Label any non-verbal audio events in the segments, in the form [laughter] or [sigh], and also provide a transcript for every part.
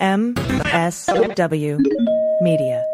MSW Media.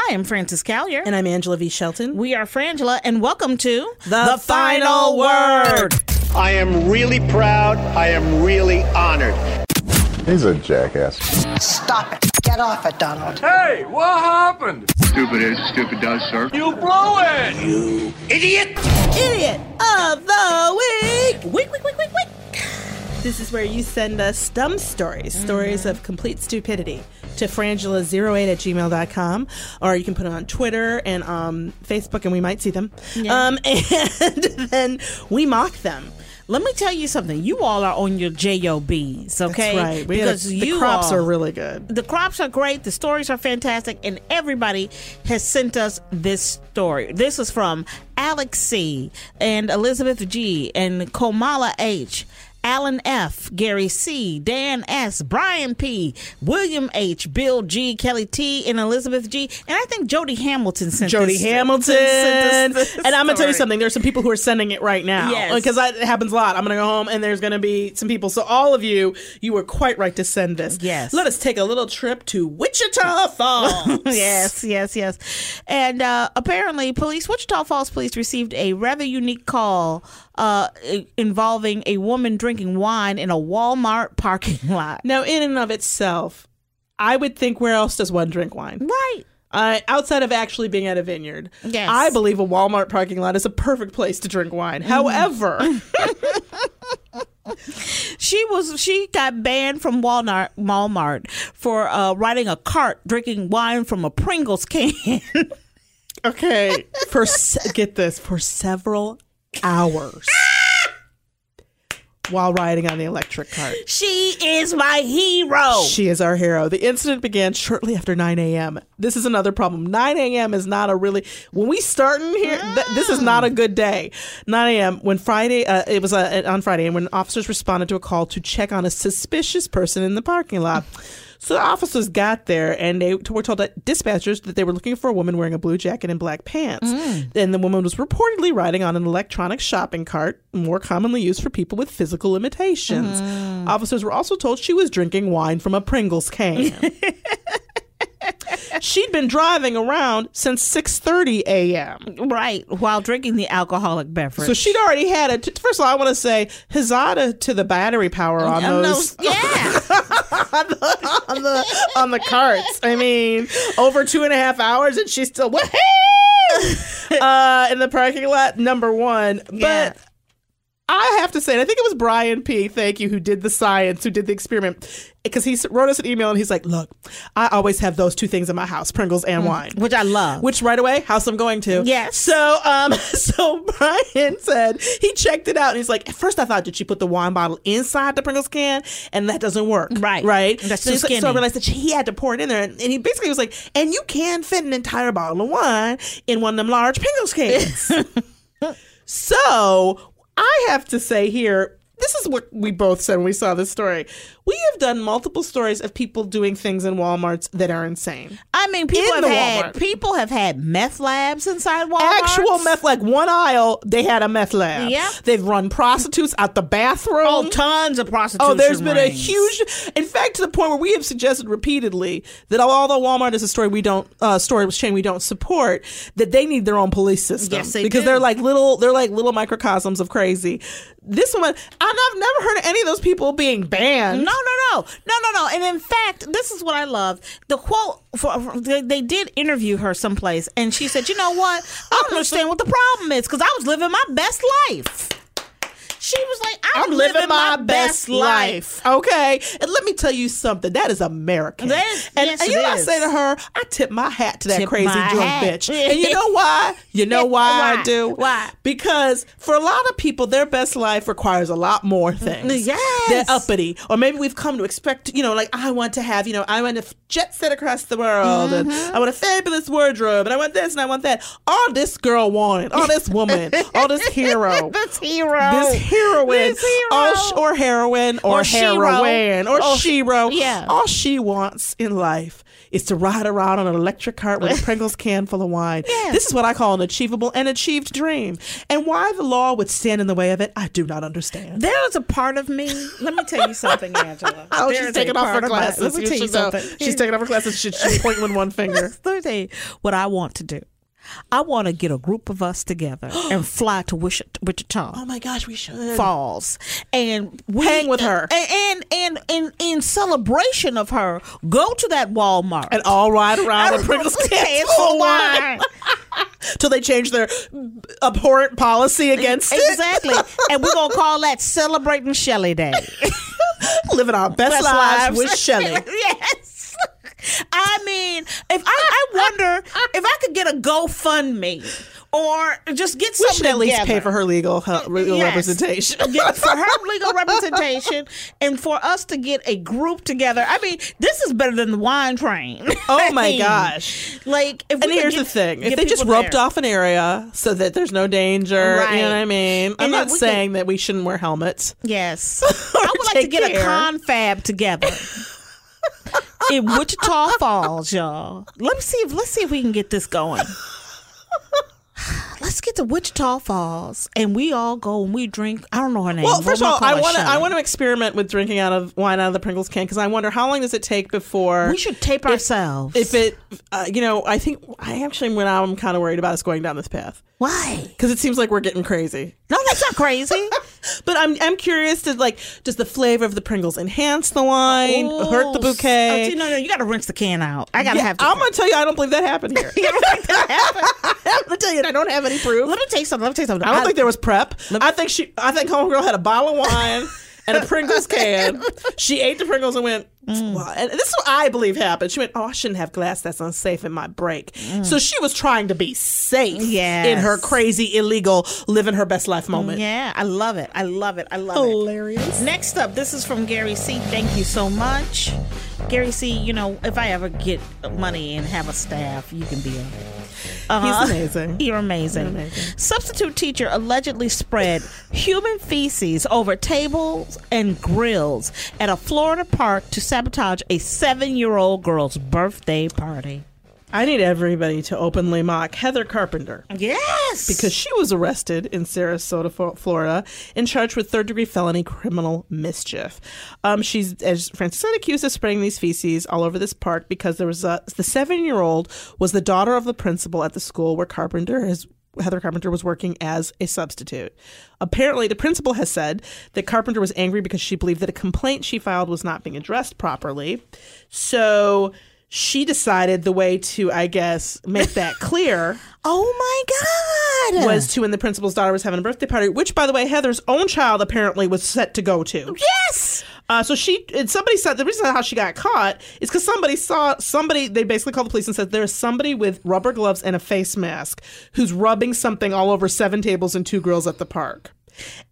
Hi, I'm Frances Callier. And I'm Angela V. Shelton. We are Frangela, and welcome to The, Final Word. I am really proud. I am really honored. He's a jackass. Stop it. Get off it, Donald. Hey, what happened? Stupid is, stupid does, sir. You blew it! You idiot! Idiot of the week. Week, week, week, week, week. This is where you send us dumb stories, mm-hmm. stories of complete stupidity to frangela08 at gmail.com or you can put it on Twitter and um, Facebook and we might see them. Yeah. Um, [laughs] and then we mock them. Let me tell you something. You all are on your jobs, okay? That's right. We because a, the crops are, are really good. The crops are great. The stories are fantastic, and everybody has sent us this story. This is from Alex C. and Elizabeth G. and Komala H. Alan F., Gary C., Dan S., Brian P., William H., Bill G., Kelly T., and Elizabeth G. And I think Jody Hamilton sent Jody this, Hamilton. Sent this and I'm going to tell you something. There's some people who are sending it right now. Yes. Because it happens a lot. I'm going to go home and there's going to be some people. So all of you, you were quite right to send this. Yes. Let us take a little trip to Wichita [laughs] Falls. yes, yes, yes. And uh, apparently, police, Wichita Falls police received a rather unique call uh, involving a woman drinking wine in a Walmart parking [laughs] lot. Now, in and of itself, I would think where else does one drink wine? Right. Uh, outside of actually being at a vineyard, yes. I believe a Walmart parking lot is a perfect place to drink wine. Mm. However, [laughs] she was she got banned from Walmart Walmart for uh, riding a cart drinking wine from a Pringles can. [laughs] okay, for se- get this for several hours. while riding on the electric cart. She is my hero. She is our hero. The incident began shortly after 9 a.m. This is another problem. 9 a.m. is not a really when we start in here. Th- this is not a good day. 9 a.m. when Friday. Uh, it was uh, on Friday, and when officers responded to a call to check on a suspicious person in the parking lot. So the officers got there and they were told that dispatchers that they were looking for a woman wearing a blue jacket and black pants. Mm. And the woman was reportedly riding on an electronic shopping cart, more commonly used for people with physical limitations. Mm. Officers were also told she was drinking wine from a Pringles can. [laughs] She'd been driving around since 6:30 a.m. Right, while drinking the alcoholic beverage. So she'd already had it. First of all, I want to say Hazada to the battery power on On those yeah. on, [laughs] the, on the on the carts. I mean, over two and a half hours, and she's still woohoo [laughs] uh, in the parking lot. Number one, Yeah. but. I have to say, and I think it was Brian P. Thank you, who did the science, who did the experiment, because he wrote us an email and he's like, "Look, I always have those two things in my house: Pringles and wine." which I love. Which right away, house I'm going to. Yes. So, um, [laughs] so Brian said he checked it out and he's like, at first I thought did she put the wine bottle inside the Pringles can, and that doesn't work. Right. Right. That's so, too he's like- so I realized that he had to pour it in there, and, and he basically was like, and you can fit an entire bottle of wine in one of them large Pringles cans. [laughs] so I have to say here. This is what we both said when we saw this story. We have done multiple stories of people doing things in Walmarts that are insane. I mean, people In have had Walmart. people have had meth labs inside Walmart. actual meth like one aisle they had a meth lab Yep. they've run prostitutes out the bathroom Oh, tons of prostitution. Oh, there's been a huge, in fact, to the point where we have suggested repeatedly that although Walmart is a story we don't, uh, story chain we don't support, that they need their own police system Yes, they because do. they're like little, they're like little microcosms of crazy. This one, I've never heard of any of those people being banned. No, no, no, no, no, no. No and in fact, this is what I love. The quote for, for- they, they did interview her someplace, and she said, "You know what? I don't [laughs] understand what the problem is because I was living my best life." She was like, "I'm, I'm living my best life. Okay. And let me tell you something. That is American. That is- and, yes, and you know, I say to her, I tip my hat to that Tip crazy drunk hat. bitch. [laughs] And you know why? You know [laughs] why, I do? Why? Because for a lot of people, their best life requires a lot more things. Yes. They're uppity. Or maybe we've come to expect, you know, like I want to have, you know, I want to jet set across the world and Mm-hmm. I want a fabulous wardrobe and I want this and I want that. All this girl wanted, all this woman, [laughs] all this hero. This hero, This heroine, This hero. all sh- or heroine, or, Or or shero. yeah. All she wants in life is to ride around on an electric cart with a [laughs] Pringles can full of wine. Yes. This is what I call an achievable and achieved dream. And why the law would stand in the way of it, I do not understand. There is a part of me. Let me tell you something, [laughs] Angela. Oh, she's taking off her part of glasses. Let me You tell you know. something. She's taking off her glasses. She- She's pointing with one [laughs] finger. Tell what I want to do. I want to get a group of us together [gasps] and fly to Wichita. Oh my gosh, we should. Falls and we- Hang with her. and and and in in celebration of her, go to that Walmart And all ride around with Pringles cans of wine. Till they change their abhorrent policy against it. Exactly, [laughs] and we're gonna call that celebrating Shelley Day. [laughs] Living our best, Best lives, lives. with Shelley. [laughs] yes. I mean, if I, I wonder if I could get a GoFundMe or just get We something should at least together. pay for her legal, her legal Yes. representation. Get- [laughs] for her legal representation and for us to get a group together. I mean, this is better than the wine train. Oh [laughs] my gosh. Like, if And here's get- the thing: if they just roped there. off an area so that there's no danger, Right. you know what I mean? I'm And not saying that we shouldn't wear helmets. Yes. [laughs] I would like to get care. a confab together. In Wichita Falls, y'all. Let me see if let's see if we can get this going. Let's get to Wichita Falls and we all go and we drink. I don't know her name. Well, first of all, I want to I want to experiment with drinking out of wine out of the Pringles can because I wonder how long does it take before We should tape ourselves. if it, uh, you know, I think I actually when I'm kind of worried about us going down this path Why? because it seems like we're getting crazy. No, that's not crazy. [laughs] But I'm I'm curious to like does the flavor of the Pringles enhance the wine, hurt the Oh, bouquet? Oh, see, no, no, you got to rinse the can out. I got to Yeah, have. To, I'm gonna tell you, I don't believe that happened here. [laughs] You don't think that happened? [laughs] I'm gonna tell you, I don't have any Let me you something. Let me you something. I don't think there was prep. I think she. I think homegirl had a bottle of wine and a Pringles [laughs] can. She ate the Pringles and went, mm. wow. And this is what I believe happened. She went, oh, I shouldn't have glass that's unsafe in my break. Mm. So she was trying to be safe Yes. in her crazy, illegal, living her best life moment. Yeah, I love it. I love it. I love Hilarious. it. Hilarious. Next up, this is from Gary C. Thank you so much. Gary C, you know, if I ever get money and have a staff, you can be on it. Uh-huh. He's amazing. [laughs] You're amazing. You're amazing. Substitute teacher allegedly spread human feces over tables and grills at a Florida park to sabotage a seven year old girl's birthday party. I need everybody to openly mock Heather Carpenter. Yes. Because she was arrested in Sarasota, Florida, and charged with third degree felony criminal mischief. Um, she's, as Frances said, accused of spreading these feces all over this park because there was a, the seven year old was the daughter of the principal at the school where Carpenter has. Heather Carpenter was working as a substitute. Apparently, the principal has said that Carpenter was angry because she believed that a complaint she filed was not being addressed properly. So she decided the way to, I guess, make that [laughs] clear oh my God. was to when the principal's daughter was having a birthday party, which, by the way, Heather's own child apparently was set to go to. Yes. Uh, so she and somebody said the reason how she got caught is because somebody saw somebody. They basically called the police and said there's somebody with rubber gloves and a face mask who's rubbing something all over seven tables and two girls at the park.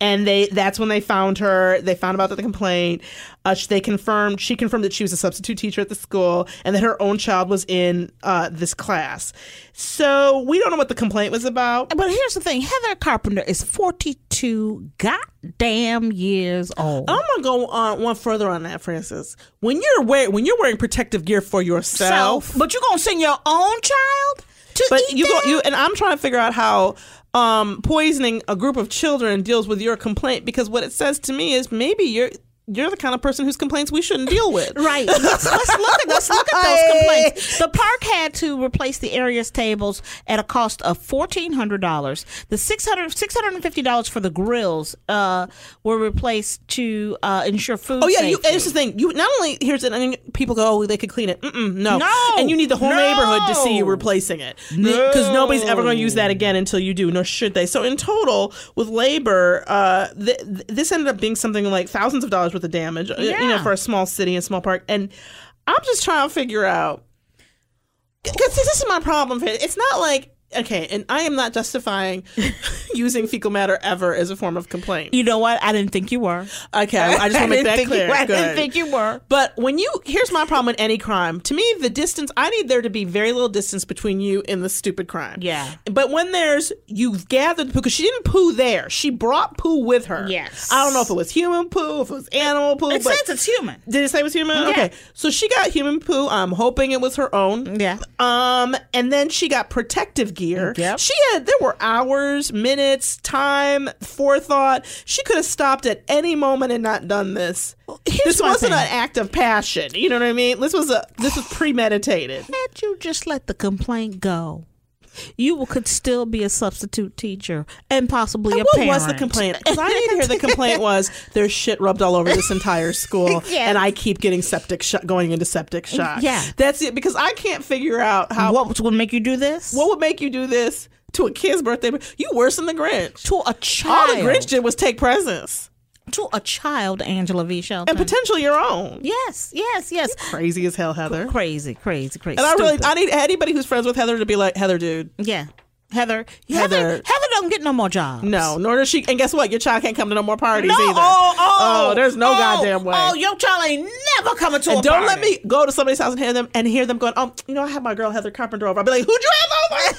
And they that's when they found her. They found about the complaint. Uh, they confirmed she confirmed that she was a substitute teacher at the school and that her own child was in uh, this class. So we don't know what the complaint was about. But here's the thing Heather Carpenter is 42 goddamn years old. I'm gonna go on one further on that, Frances. When you're wearing when you're wearing protective gear for yourself, But you're going to send your own child to but you go you and I'm trying to figure out how um, poisoning a group of children deals with your complaint because what it says to me is maybe you're you're the kind of person whose complaints we shouldn't deal with. [laughs] Right. Let's, let's look at let's look at those [laughs] complaints. The park had to replace the area's tables at a cost of fourteen hundred dollars. The 600 650 dollars for the grills uh, were replaced to uh, ensure food. Oh yeah, you, and it's the thing. You not only here's it. I mean, people go, oh, they could clean it. Mm-mm, no, No! and you need the whole No! neighborhood to see you replacing it because nobody's ever going to use that again until you do. Nor should they. So in total, with labor, uh, th- th- this ended up being something like thousands of dollars worth of damage. uh, You know, for a small city and small park. And I'm just trying to figure out because this is my problem. It's not like okay, and I am not justifying [laughs] using fecal matter ever as a form of complaint. You know what? I didn't think you were. Okay, I, just want to make that clear. You, I didn't think you were. But when you here's my problem with any crime. To me, the distance I need there to be very little distance between you and the stupid crime. Yeah. But when there's you've gathered poo because she didn't poo there. She brought poo with her. Yes. I don't know if it was human poo, if it was animal poo. It but says it's human. did it say it was human? Yeah. Okay. So she got human poo. I'm hoping it was her own. Yeah. Um, and then she got protective gear. Yep. She had there were hours, minutes, time, forethought. She could have stopped at any moment and not done this. here's this wasn't thing. an act of passion. You know what I mean? This was a this was [sighs] premeditated. Had you just let the complaint go, you could still be a substitute teacher and possibly And a what parent. was the complaint? Because I [laughs] didn't hear the complaint was there's shit rubbed all over this entire [laughs] school, Yeah. and I keep getting septic sh- going into septic mm, shock. Yeah. that's it. Because I can't figure out how What would make you do this? what would make you do this to a kid's birthday. You worse than the Grinch. to a child. All the Grinch did was take presents to a child, Angela V. Shelton. and potentially your own. yes, yes, yes. Crazy as hell, Heather. Crazy, crazy, crazy. And I really, I need anybody who's friends with Heather to be like, Heather, dude. yeah. Heather, Heather. Heather, Heather don't get no more jobs. No, nor does she. And guess what? Your child can't come to no more parties No, either. oh, oh, oh there's no oh, goddamn way. Oh, your child ain't never coming to and a don't party. let me go to somebody's house and hear them and hear them going, oh, you know, I have my girl Heather Carpenter over. I'll be like, who'd you have over?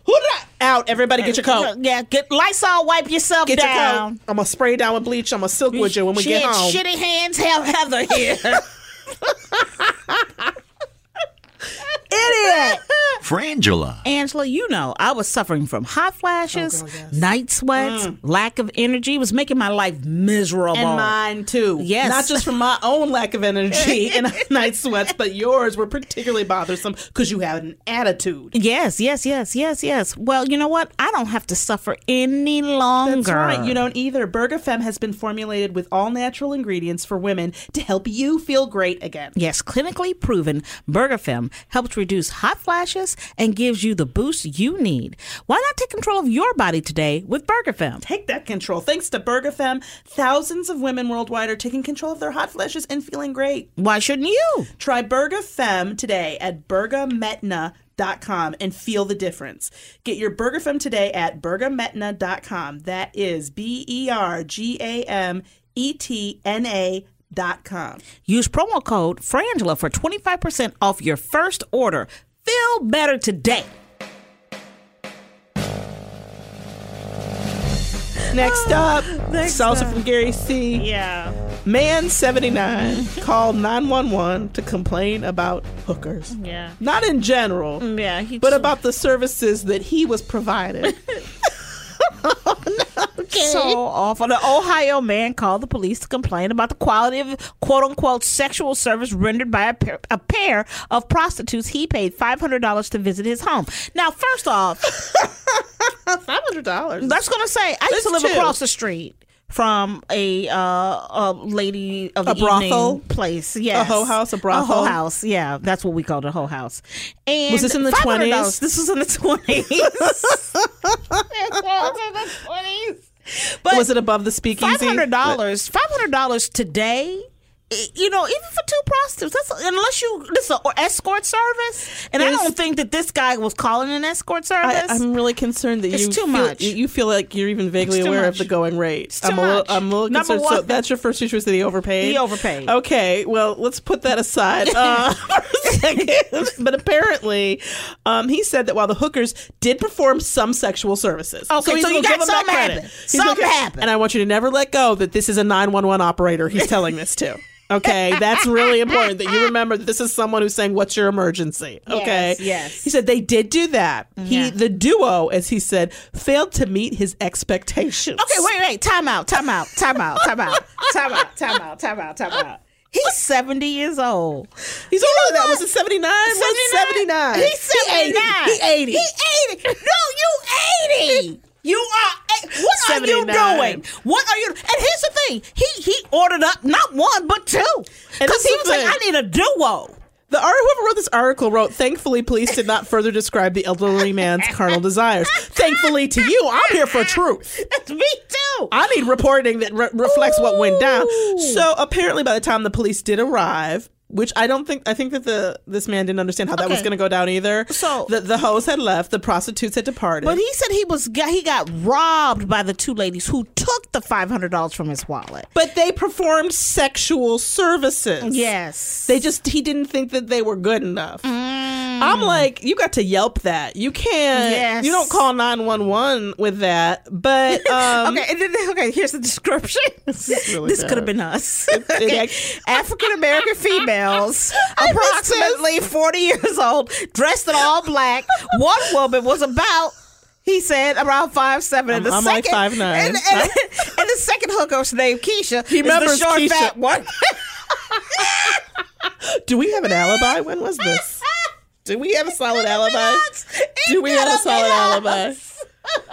[laughs] Who did I? Out, everybody, get your coat. [laughs] Yeah, get Lysol, wipe yourself down. Get your down. coat. I'm gonna spray down with bleach. I'm gonna silk with you when we get Shit, home. Shitty hands have Heather here. [laughs] Idiot. Frangela. Angela, you know, I was suffering from hot flashes, night sweats, lack of energy. It was making my life miserable. Mm. And mine too. Yes. Not just from my own lack of energy [laughs] and [laughs] night sweats, but yours were particularly bothersome because you had an attitude. Yes, yes, yes, yes, yes. Well, you know what? I don't have to suffer any longer. That's right. You don't either. Burger Femme has been formulated with all natural ingredients for women to help you feel great again. Yes, clinically proven BurgerFem helps reduce hot flashes and gives you the boost you need. Why not take control of your body today with BurgerFem? Take that control. Thanks to BurgerFem, thousands of women worldwide are taking control of their hot flashes and feeling great. Why shouldn't you? Try BurgerFem today at bergametna.com and feel the difference. Get your BurgerFem today at bergametna.com. That is B E R G A M E T N A dot com. Use promo code Frangela for 25% off your first order. Feel better today. Next oh, up, Next it's also up. from Gary C. Yeah. Man 79 called 911 to complain about hookers. Yeah. Not in general, mm, Yeah. He but about the services that he was provided. [laughs] So awful. The Ohio man called the police to complain about the quality of quote unquote sexual service rendered by a pair, a pair of prostitutes he paid $500 to visit his home. Now, first off, [laughs] $500. that's going to say, I used to live two. across the street. From a uh, a lady of the A brothel? place, yes, a whole house, a brothel? a hoe house, yeah, that's what we called a whole house. And Was this in the twenties? This was in the 20s? [laughs] This was in the twenties. But was it above the speakeasy? Five hundred dollars. Five hundred dollars today. I- You know, even for two prostitutes, that's unless you this is an escort service, and I don't think that this guy was calling an escort service. I'm really concerned that It's you too feel, much. You feel like you're even vaguely aware much. of the going rate. too I'm a little. I'm a little Number concerned. So that's your first issue is that he overpaid. He overpaid. Okay, well, let's put that aside uh, [laughs] for a second. [laughs] but apparently, um, he said that while the hookers did perform some sexual services, Okay, he's so you got give them something credit. happened. Something happened. and I want you to never let go that this is a 911 operator. He's telling this to. [laughs] Okay, that's really [laughs] important that you remember that this is someone who's saying, "What's your emergency?" Okay, Yes, yes. He said they did do that. He, Yeah. the duo, as he said, failed to meet his expectations. okay, wait, wait, time out, time out, time out, time out, time out, time out, time out, time out. He's seventy years old. He's older than that. Was it 79? Was 79? He's seventy nine. He 80. He eighty. No, you eighty. You are. eh, What are you doing? What are you? And here's the thing. He he ordered up not one but two because he was the like. I need a duo. The whoever wrote this article wrote, thankfully, police did not further describe the elderly man's carnal desires. Thankfully to you, I'm here for truth. That's [laughs] me too. I need reporting that re- reflects what went down. So apparently, by the time the police did arrive, which I don't think, I think that the this man didn't understand how that was going to go down either. So- the the hoes had left, the prostitutes had departed. But he said he was he got robbed by the two ladies who took the five hundred dollars from his wallet. but they performed sexual services. Yes, They just he didn't think that they were good enough. I'm like, you got to Yelp that. You can't. Yes. You don't call nine one one with that. But [laughs] um, okay, and then, okay. Here's the description. This, really could have been us. [laughs] Okay. African American females, [laughs] approximately forty years old, dressed in all black. One woman was about. He said around five seven, and the I'm- I'm like second 5'9". and, and, [laughs] and the second hooker's named Keisha. He is remembers the short Keisha. fat one. [laughs] do we have an alibi? When was this? Do we have a solid alibi? Do we have a solid alibi?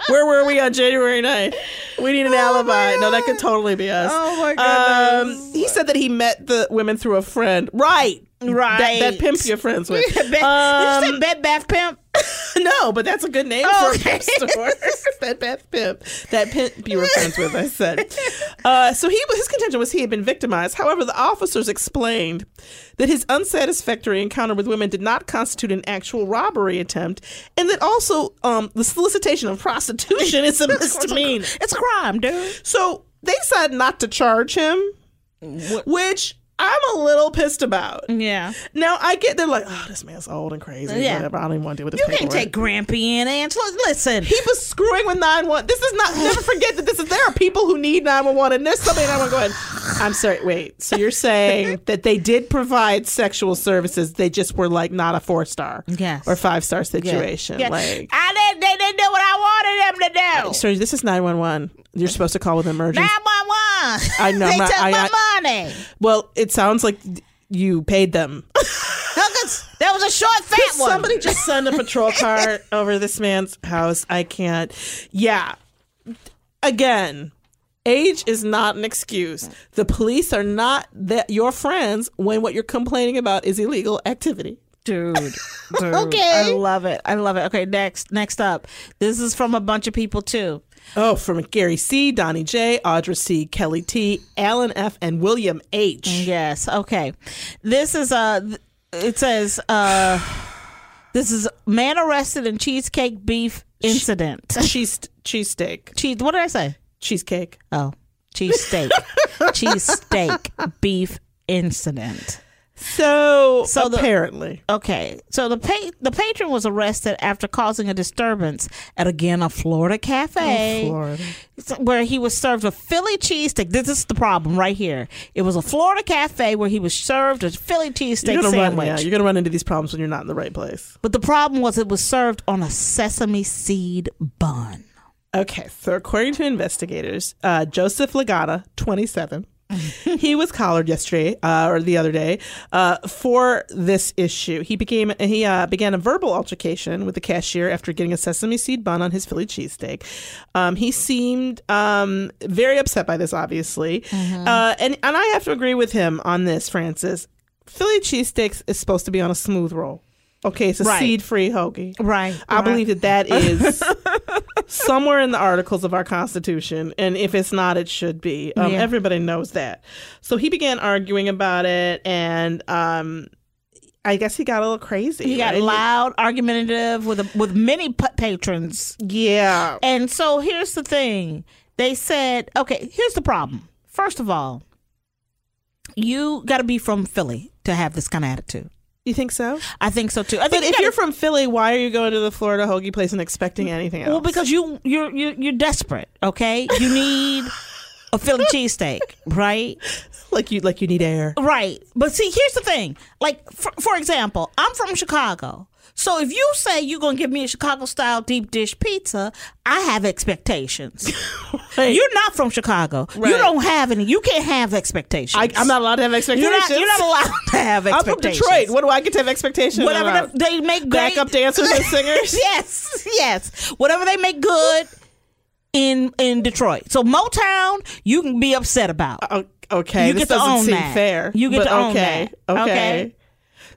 Where were we on January 9th? We need an alibi. No, that could totally be us. Oh, my god. Um, he said that he met the women through a friend. Right. Right. That, that pimp you're friends with. [laughs] Bed, did you Um, say Bed Bath Pimp? [laughs] no, but that's a good name Oh, for a okay. pimp store. [laughs] Bed Bath Pimp. That pimp you were friends with, I said. Uh, so he his contention was he had been victimized. However, the officers explained that his unsatisfactory encounter with women did not constitute an actual robbery attempt, and that also um, the solicitation of prostitution is a [laughs] misdemeanor. It's a crime, dude. So they decided not to charge him, which I'm a little pissed about. Yeah. Now I get they're like, oh, this man's old and crazy. Yeah. Whatever. I don't even want to deal with this. You can't take Grampy in, Angela. Listen. He was screwing with nine one. This is not, never forget that this is, there are people who need 911 and there's something somebody 911 going, I'm sorry, wait. So you're saying [laughs] that they did provide sexual services, they just were like not a four star Yes. or five star situation. Yeah. Like, I didn't, they didn't do what I wanted them to do. Uh, sorry, this is 911. You're supposed to call with emergency. 911. I know, They took I- my I- money. Well, it sounds like you paid them. [laughs] That was a short, fat Could one. somebody just send a patrol [laughs] car over this man's house? I can't. Yeah. Again, age is not an excuse. The police are not that your friends when what you're complaining about is illegal activity. Dude. [laughs] dude. Okay. I love it. I love it. Okay, next next up. This is from a bunch of people too. Oh, from Gary C, Donnie J, Audra C, Kelly T, Alan F, and William H. Yes. Okay. This is uh it says uh this is man arrested in cheesecake beef incident. [laughs] Cheese cheesesteak. Cheese what did I say? Cheesecake. Oh. Cheesesteak. [laughs] Cheesesteak beef incident. So, So the- apparently. Okay, so the pa- the patron was arrested after causing a disturbance at again a Florida cafe, Oh, Florida. where he was served a Philly cheesesteak. This is the problem right here. It was a Florida cafe where he was served a Philly cheesesteak You're gonna run, sandwich. yeah, you're gonna run into these problems when you're not in the right place. but the problem was it was served on a sesame seed bun. Okay, so according to investigators, uh, Joseph Legata, 27, [laughs] he was collared yesterday uh, or the other day uh, for this issue. He became he uh, began a verbal altercation with the cashier after getting a sesame seed bun on his Philly cheesesteak. Um, he seemed um, very upset by this, obviously, uh, and and I have to agree with him on this, Frances. Philly cheesesteaks is supposed to be on a smooth roll. Okay, it's a Right. seed-free hoagie. Right. I right. believe that that [laughs] is somewhere in the articles of our Constitution, and if it's not, it should be. Um, Yeah. Everybody knows that. So he began arguing about it, and um, I guess he got a little crazy. He got right? loud, argumentative with a, with many pa- patrons. Yeah. And so here's the thing. They said, okay, here's the problem. First of all, you got to be from Philly to have this kind of attitude. You think so? I think so too. I But think you if you're from Philly, why are you going to the Florida hoagie place and expecting anything else? well, because you you're you're, you're desperate. Okay, you need a Philly cheesesteak, right? like you like you need air. Right. But see, here's the thing. Like, for, for example, I'm from Chicago. So if you say you're going to give me a Chicago style deep dish pizza, I have expectations. [laughs] You're not from Chicago. Right. You don't have any. You can't have expectations. I, I'm not allowed to have You're expectations. not, you're not allowed to [laughs] have expectations. I'm from Detroit. What do I get to have expectations? Whatever about? they, they make great, Backup dancers and [laughs] singers? yes, yes. Whatever they make good in in Detroit. So Motown, you can be upset about. O- okay, You this get to doesn't own seem that. fair. You get to own okay, that. Okay. Okay.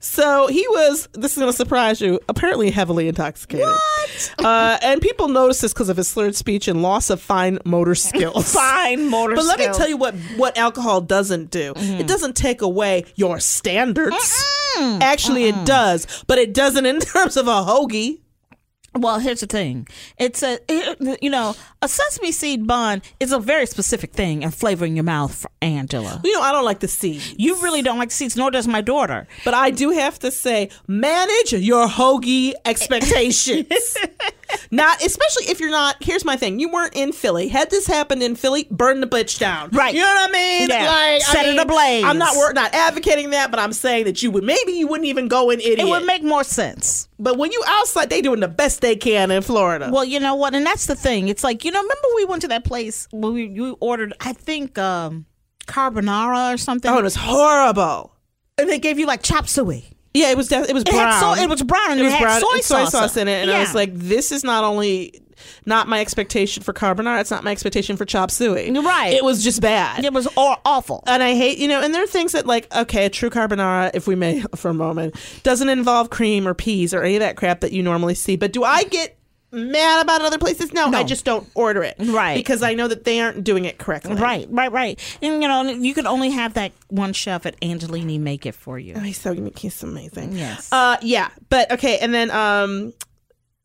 So he was. This is going to surprise you. Apparently heavily intoxicated. What? Uh, and people noticed this because of his slurred speech and loss of fine motor [laughs] skills. Fine motor But let me tell you what what alcohol doesn't do. It doesn't take away your standards. Actually, it does, but it doesn't in [laughs] terms of a hoagie. Well, here's the thing. It's a, you know, a sesame seed bun is a very specific thing and flavor in your mouth for Angela. You know, I don't like the seed. You really don't like seeds, nor does my daughter. But I do have to say, manage your hoagie expectations. [laughs] not, especially if you're not. Here's my thing: you weren't in Philly. Had this happened in Philly, burn the bitch down. Right. You know what I mean? Yeah. Like, Set I it mean, ablaze. I'm not wor- not advocating that, but I'm saying that you would maybe you wouldn't even go in idiot. It would make more sense. but when you outside, they doing the best they can in Florida. Well, you know what, and that's the thing. It's like you know, remember we went to that place where we you ordered, I think, um, carbonara or something. oh, it was horrible. and they gave you like chop suey. Yeah, it was. Def- it was It brown. had so- it was brown and it had soy sauce in it, and I was like, "This is not only not my expectation for carbonara; it's not my expectation for chop suey." Right. It was just bad. It was aw- awful. and I hate, you know, and there are things that like, okay, a true carbonara, if we may [laughs] for a moment, doesn't involve cream or peas or any of that crap that you normally see. But do I get mad about other places? No, I just don't order it. Right. Because I know that they aren't doing it correctly. Right, right, right. And you know, you can only have that one chef at Angelini make it for you. Oh, he's so he's amazing. Yes. Uh, yeah, but okay, and then um,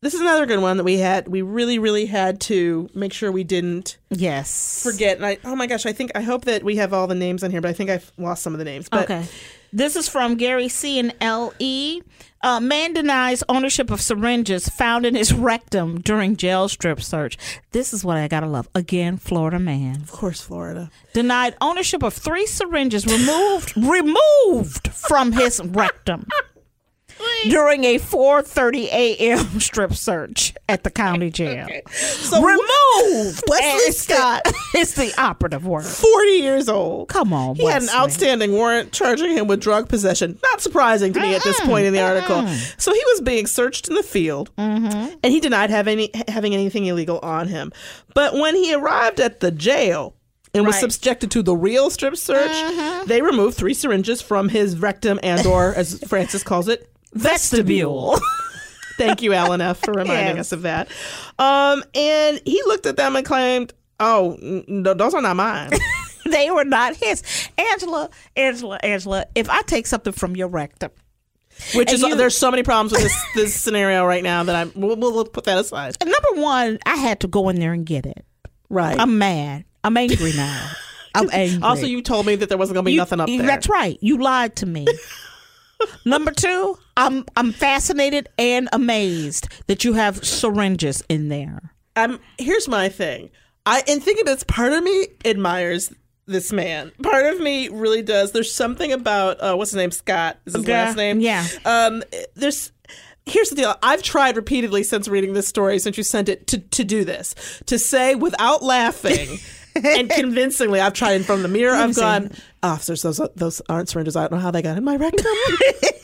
this is another good one that we had. We really, really had to make sure we didn't Yes. forget. And I, oh my gosh, I think I hope that we have all the names on here, but I think I've lost some of the names. But okay. This is from Gary C. and L.E. Uh, man denies ownership of syringes found in his rectum during jail strip search. This is what I gotta love. Again, Florida man. of course, Florida. Denied ownership of three syringes removed removed from his [laughs] rectum during a 4:30 a.m. [laughs] strip search at the county jail. So Removed. Wesley Scott. [laughs] It's the operative word. Forty years old. Come on, He had an outstanding warrant charging him with drug possession. Not surprising to me at this point in the article. So he was being searched in the field, mm-hmm. and he denied having any, having anything illegal on him. But when he arrived at the jail and was subjected to the real strip search, mm-hmm. they removed three syringes from his rectum and or, as Frances calls it, vestibule. [laughs] Thank you, Alan F, for reminding Yes. us of that. Um, and he looked at them and claimed, "Oh, no, those are not mine." [laughs] they were not his. Angela, Angela, Angela. If I take something from your rectum, Which And is you- there's so many problems with this this scenario right now that I'm we'll, we'll put that aside. number one, I had to go in there and get it. Right. I'm mad. I'm angry now. I'm [laughs] angry. also, you told me that there wasn't gonna be You- nothing up you- there. That's right. You lied to me. Number two, I'm I'm fascinated and amazed that you have syringes in there. I'm here's my thing. I in thinking this, part of me admires this man. Part of me really does. There's something about uh, what's his name? Scott is his Yeah, last name. yeah. Um, there's. Here's the deal. I've tried repeatedly since reading this story, since you sent it, to to do this, to say without laughing [laughs] and convincingly. I've tried in front of the mirror. I've gone, officers, those those aren't syringes. I don't know how they got in my rectum. [laughs]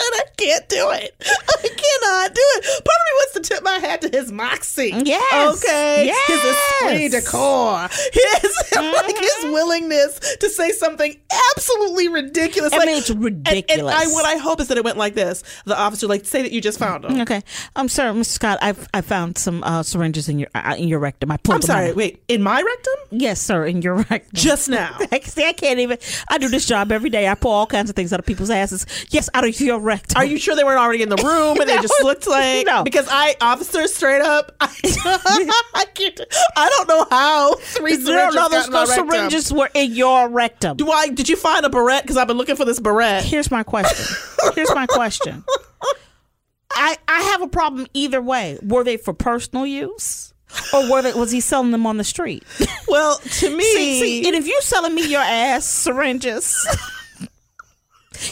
and I can't do it. I cannot do it. Part of me wants to tip my hat to his moxie. Yes. Okay. Yes. His esprit de corps. His [laughs] like his uh-huh. willingness to say something absolutely ridiculous. I like, mean, it's ridiculous. And, I, what I hope is that it went like this. The officer, like, say that you just found them. Okay, I'm sorry, Mr. Scott. I I found some uh, syringes in your uh, in your rectum. I pulled I'm sorry. out. Wait, in my rectum? Yes, sir, in your rectum. Just now. [laughs] See, I can't even. I do this job every day. I pull all kinds of things out of people's asses. Yes, out of your rectum. Are you sure they weren't already in the room and they [laughs] just looked like? No. Because I, officers, straight up, I, [laughs] I can't. I don't know how three syringes no, got those, in my those rectum. syringes were in your rectum. Do I? Did you find a barrette? Because I've been looking for this barrette. Here's my question. Here's my question. I I have a problem either way. Were they for personal use, or were they, was he selling them on the street? Well, to [laughs] me, See, see, and if you're selling me your ass syringes,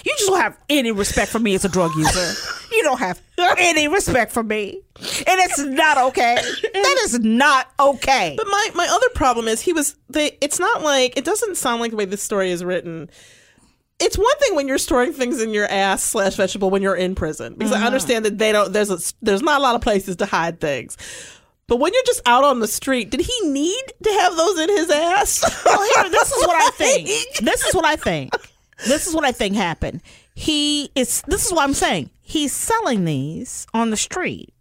you just don't have any respect for me as a drug user. You don't have any respect for me, and it's not okay. That is not okay. But my my other problem is he was they. It's not like it doesn't sound like the way this story is written. It's one thing when you're storing things in your ass slash vegetable when you're in prison because Uh-huh. I understand that they don't. There's a there's not a lot of places to hide things. But when you're just out on the street, did he need to have those in his ass? Well, here, this is what I think. [laughs] This is what I think. This is what I think happened. He is. This is what I'm saying. He's selling these on the street.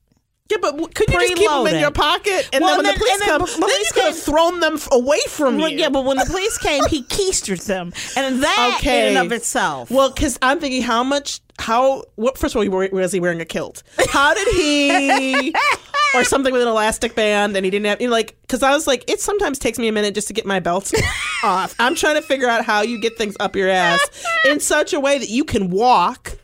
Yeah, but could you just keep them in your pocket and Well, then when and the police then come, the then you police could have thrown them away from Well, you. yeah, but when the police came, he keistered them, and that in and of itself. Well, because I'm thinking, how much? How? What? First of all, was he wearing a kilt? How did he? [laughs] or something with an elastic band, and he didn't have you know, like. Because I was like, it sometimes takes me a minute just to get my belt [laughs] off. I'm trying to figure out how you get things up your ass in such a way that you can walk.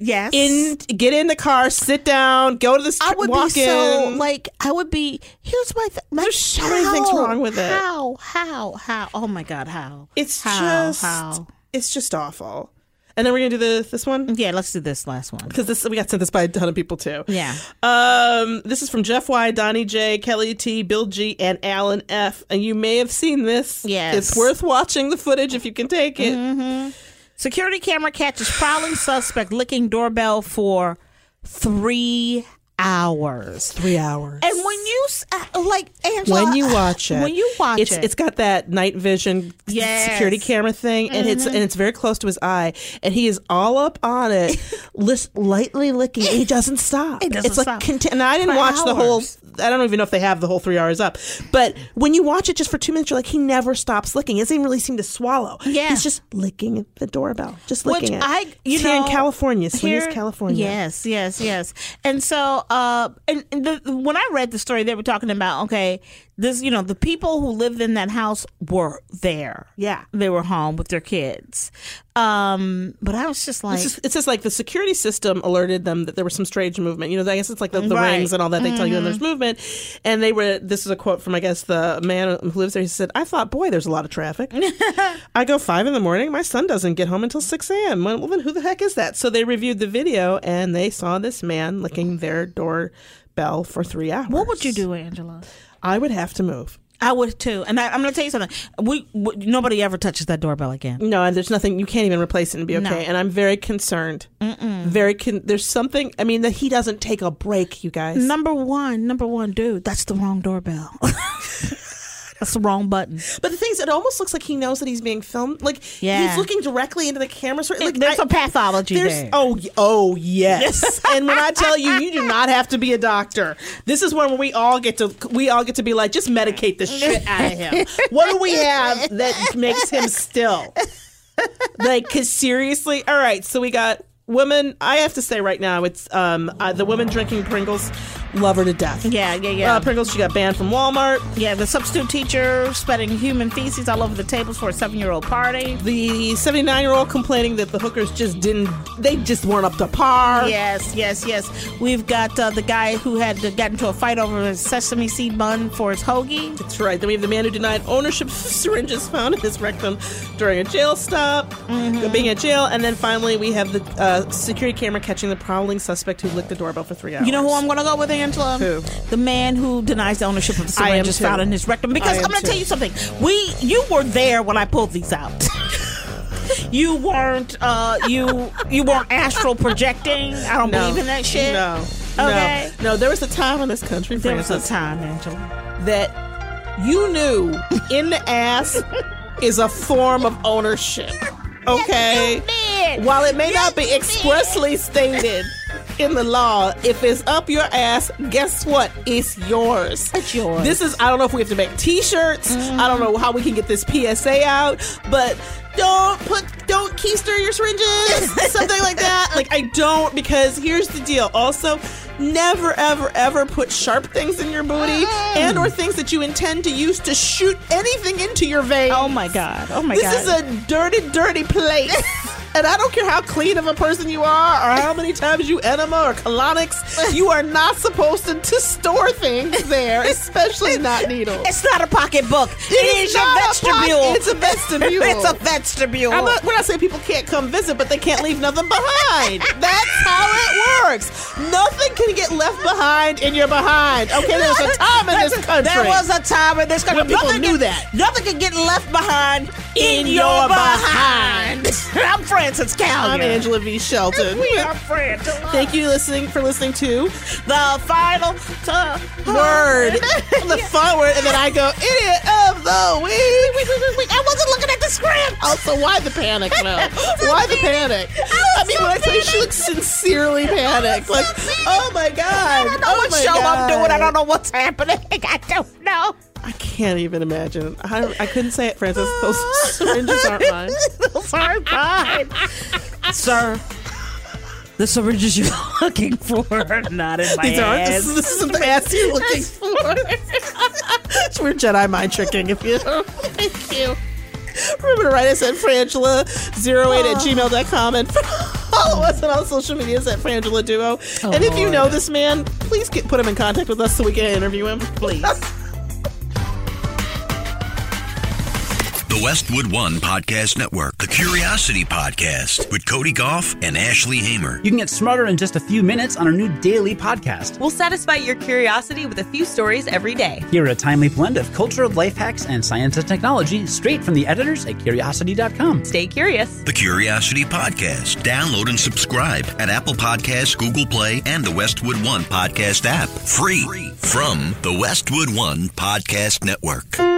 Yes. In get in the car, sit down, go to the I would walk be so in. like I would be. Here's my. Th- my There's so many things wrong with it. How? How? How? Oh my God! How? It's how, just how. it's just awful. And then we're gonna do the this one Yeah, let's do this last one. because this we got sent this by a ton of people too. Yeah. Um, this is from Jeff Y, Donnie J, Kelly T, Bill G, and Alan F. And you may have seen this. Yes. it's worth watching the footage if you can take it. Mm-hmm. Security camera catches prowling suspect licking doorbell for three hours. Three hours. And when you uh, like Angela, when you watch [laughs] it, when you watch it's, it, It's got that night vision Yes. security camera thing, and it's Mhm. and it's very close to his eye, and he is all up on it, [laughs] lis- lightly licking. He doesn't stop. He doesn't it's like stop. conti- and I didn't For watch the whole. I don't even know if they have the whole three hours up, but when you watch it just for two minutes, you're like, he never stops licking. He doesn't even really seem to swallow. Yeah. he's just licking the doorbell, just Which licking it. I, you It's know, here in California, here- California. Yes, yes, yes. And so, uh, and, and the, when I read the story, they were talking about okay, this, you know, the people who lived in that house were there. Yeah. they were home with their kids. Um, but I was just like, It's just, it says like the security system alerted them that there was some strange movement. You know, I guess it's like the, the Right. rings and all that. They tell you when Mhm. there's movement. And they were, this is a quote from, I guess, the man who lives there. He said, I thought, boy, there's a lot of traffic. [laughs] I go five in the morning. My son doesn't get home until 6 a.m. Well, then who the heck is that? So they reviewed the video and they saw this man licking their doorbell for three hours. what would you do, Angela? I would have to move. I would too. And I, I'm going to tell you something. We, we nobody ever touches that doorbell again. No, and there's nothing you can't even replace it and be okay. No. And I'm very concerned. Mm-mm. Very con- there's something. I mean, that he doesn't take a break, you guys. Number one, number one, dude, that's the wrong doorbell. [laughs] That's the wrong button. But the thing is, it almost looks like he knows that he's being filmed. Like Yeah. he's looking directly into the camera. So, like, there's a pathology there's- there. Oh, oh yes. [laughs] and when I tell you, you do not have to be a doctor. This is when we all get to we all get to be like, just medicate the shit out of him. What do we have that makes him still? [laughs] Like, cause seriously, all right. So we got women. I have to say right now, it's um uh, the women drinking Pringles. Love her to death. Yeah, yeah, yeah. Uh, Pringles. She got banned from Walmart. Yeah, the substitute teacher spreading human feces all over the tables for a seven-year-old party. The 79 year old complaining that the hookers just didn't, they just weren't up to par. Yes, yes, yes. We've got uh, the guy who had to get into a fight over a sesame seed bun for his hoagie. That's right. Then we have the man who denied ownership of syringes found in his rectum during a jail stop, Mm-hmm. being at jail. And then finally, we have the uh, security camera catching the prowling suspect who licked the doorbell for three hours. You know who I'm going to go with, Angela? Who? The man who denies the ownership of the syringes found in his rectum. Because I'm going to tell you something. We, you were there when I pulled these out. [laughs] you weren't, uh, you, you weren't astral projecting. I don't No. believe in that shit. No. Okay. No. No, there was a time in this country, There was a time, Angela. that you knew in the ass is a form of ownership. Okay? While it may not be expressly stated in the law, if it's up your ass, guess what? It's yours. It's yours. This is, I don't know if we have to make t shirts. I don't mm-hmm. know how we can get this PSA out, but don't put, don't keister your syringes, [laughs] something like that. Like, I don't, because here's the deal. Also, never, ever, ever put sharp things in your booty mm-hmm. and or things that you intend to use to shoot anything into your veins. Oh my God. Oh my this God. This is a dirty, dirty place. [laughs] And I don't care how clean of a person you are or how many times you enema or colonics, you are not supposed to, to store things there, especially not needles. It's not a pocketbook. It is is not a a vestibule. it's a vestibule. [laughs] it's a vestibule. I'm not, we're not saying people can't come visit, but they can't leave nothing behind. That's how it works. Nothing can get left behind in your behind. Okay, there was a time in this [laughs] country. There was a time in this country. When people Nothing knew can- that. Nothing can get left behind in, In your, behind. [laughs] I'm Frances Callier. I'm Angela V. Shelton. We are friends. Thank you listening for listening to The final uh, word, [laughs] the fun word, and then I go idiot of the week. I wasn't looking at the script. Also, why the panic? No, [laughs] why the panic? I mean, when I tell you she looks sincerely panicked, like, oh my god, I don't know oh what show I'm doing. I don't know what's happening. I don't know. I can't even imagine. I, I couldn't say it, Frances. [laughs] Those syringes aren't mine. [laughs] Those aren't mine. Sir, the syringes you're [laughs] looking for are not in my These aren't. ass. This, is- this isn't the ass you're looking for. We're Jedi mind tricking. If you, oh, thank you. Remember to write us at frangela08 at oh. gmail.com and follow us on all social medias at Frangela Duo. Oh, and if you know oh. this man, please get, put him in contact with us so we can interview him. Please. The Westwood One Podcast Network, the Curiosity Podcast with Cody Gough and Ashley Hamer. You can get smarter in just a few minutes on our new daily podcast. We'll satisfy your curiosity with a few stories every day. Hear a timely blend of culture, life hacks, and science and technology straight from the editors at curiosity.com. Stay curious. The Curiosity Podcast. Download and subscribe at Apple Podcasts, Google Play, and the Westwood One Podcast app. Free from the Westwood One Podcast Network.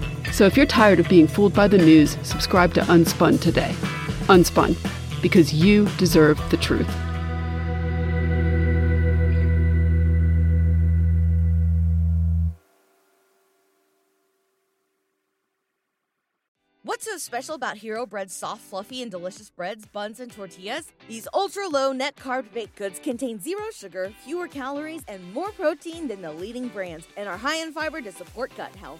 So if you're tired of being fooled by the news, subscribe to Unspun today. Unspun, because you deserve the truth. What's so special about Hero Bread's soft, fluffy, and delicious breads, buns, and tortillas? These ultra low net carb baked goods contain zero sugar, fewer calories, and more protein than the leading brands, and are high in fiber to support gut health.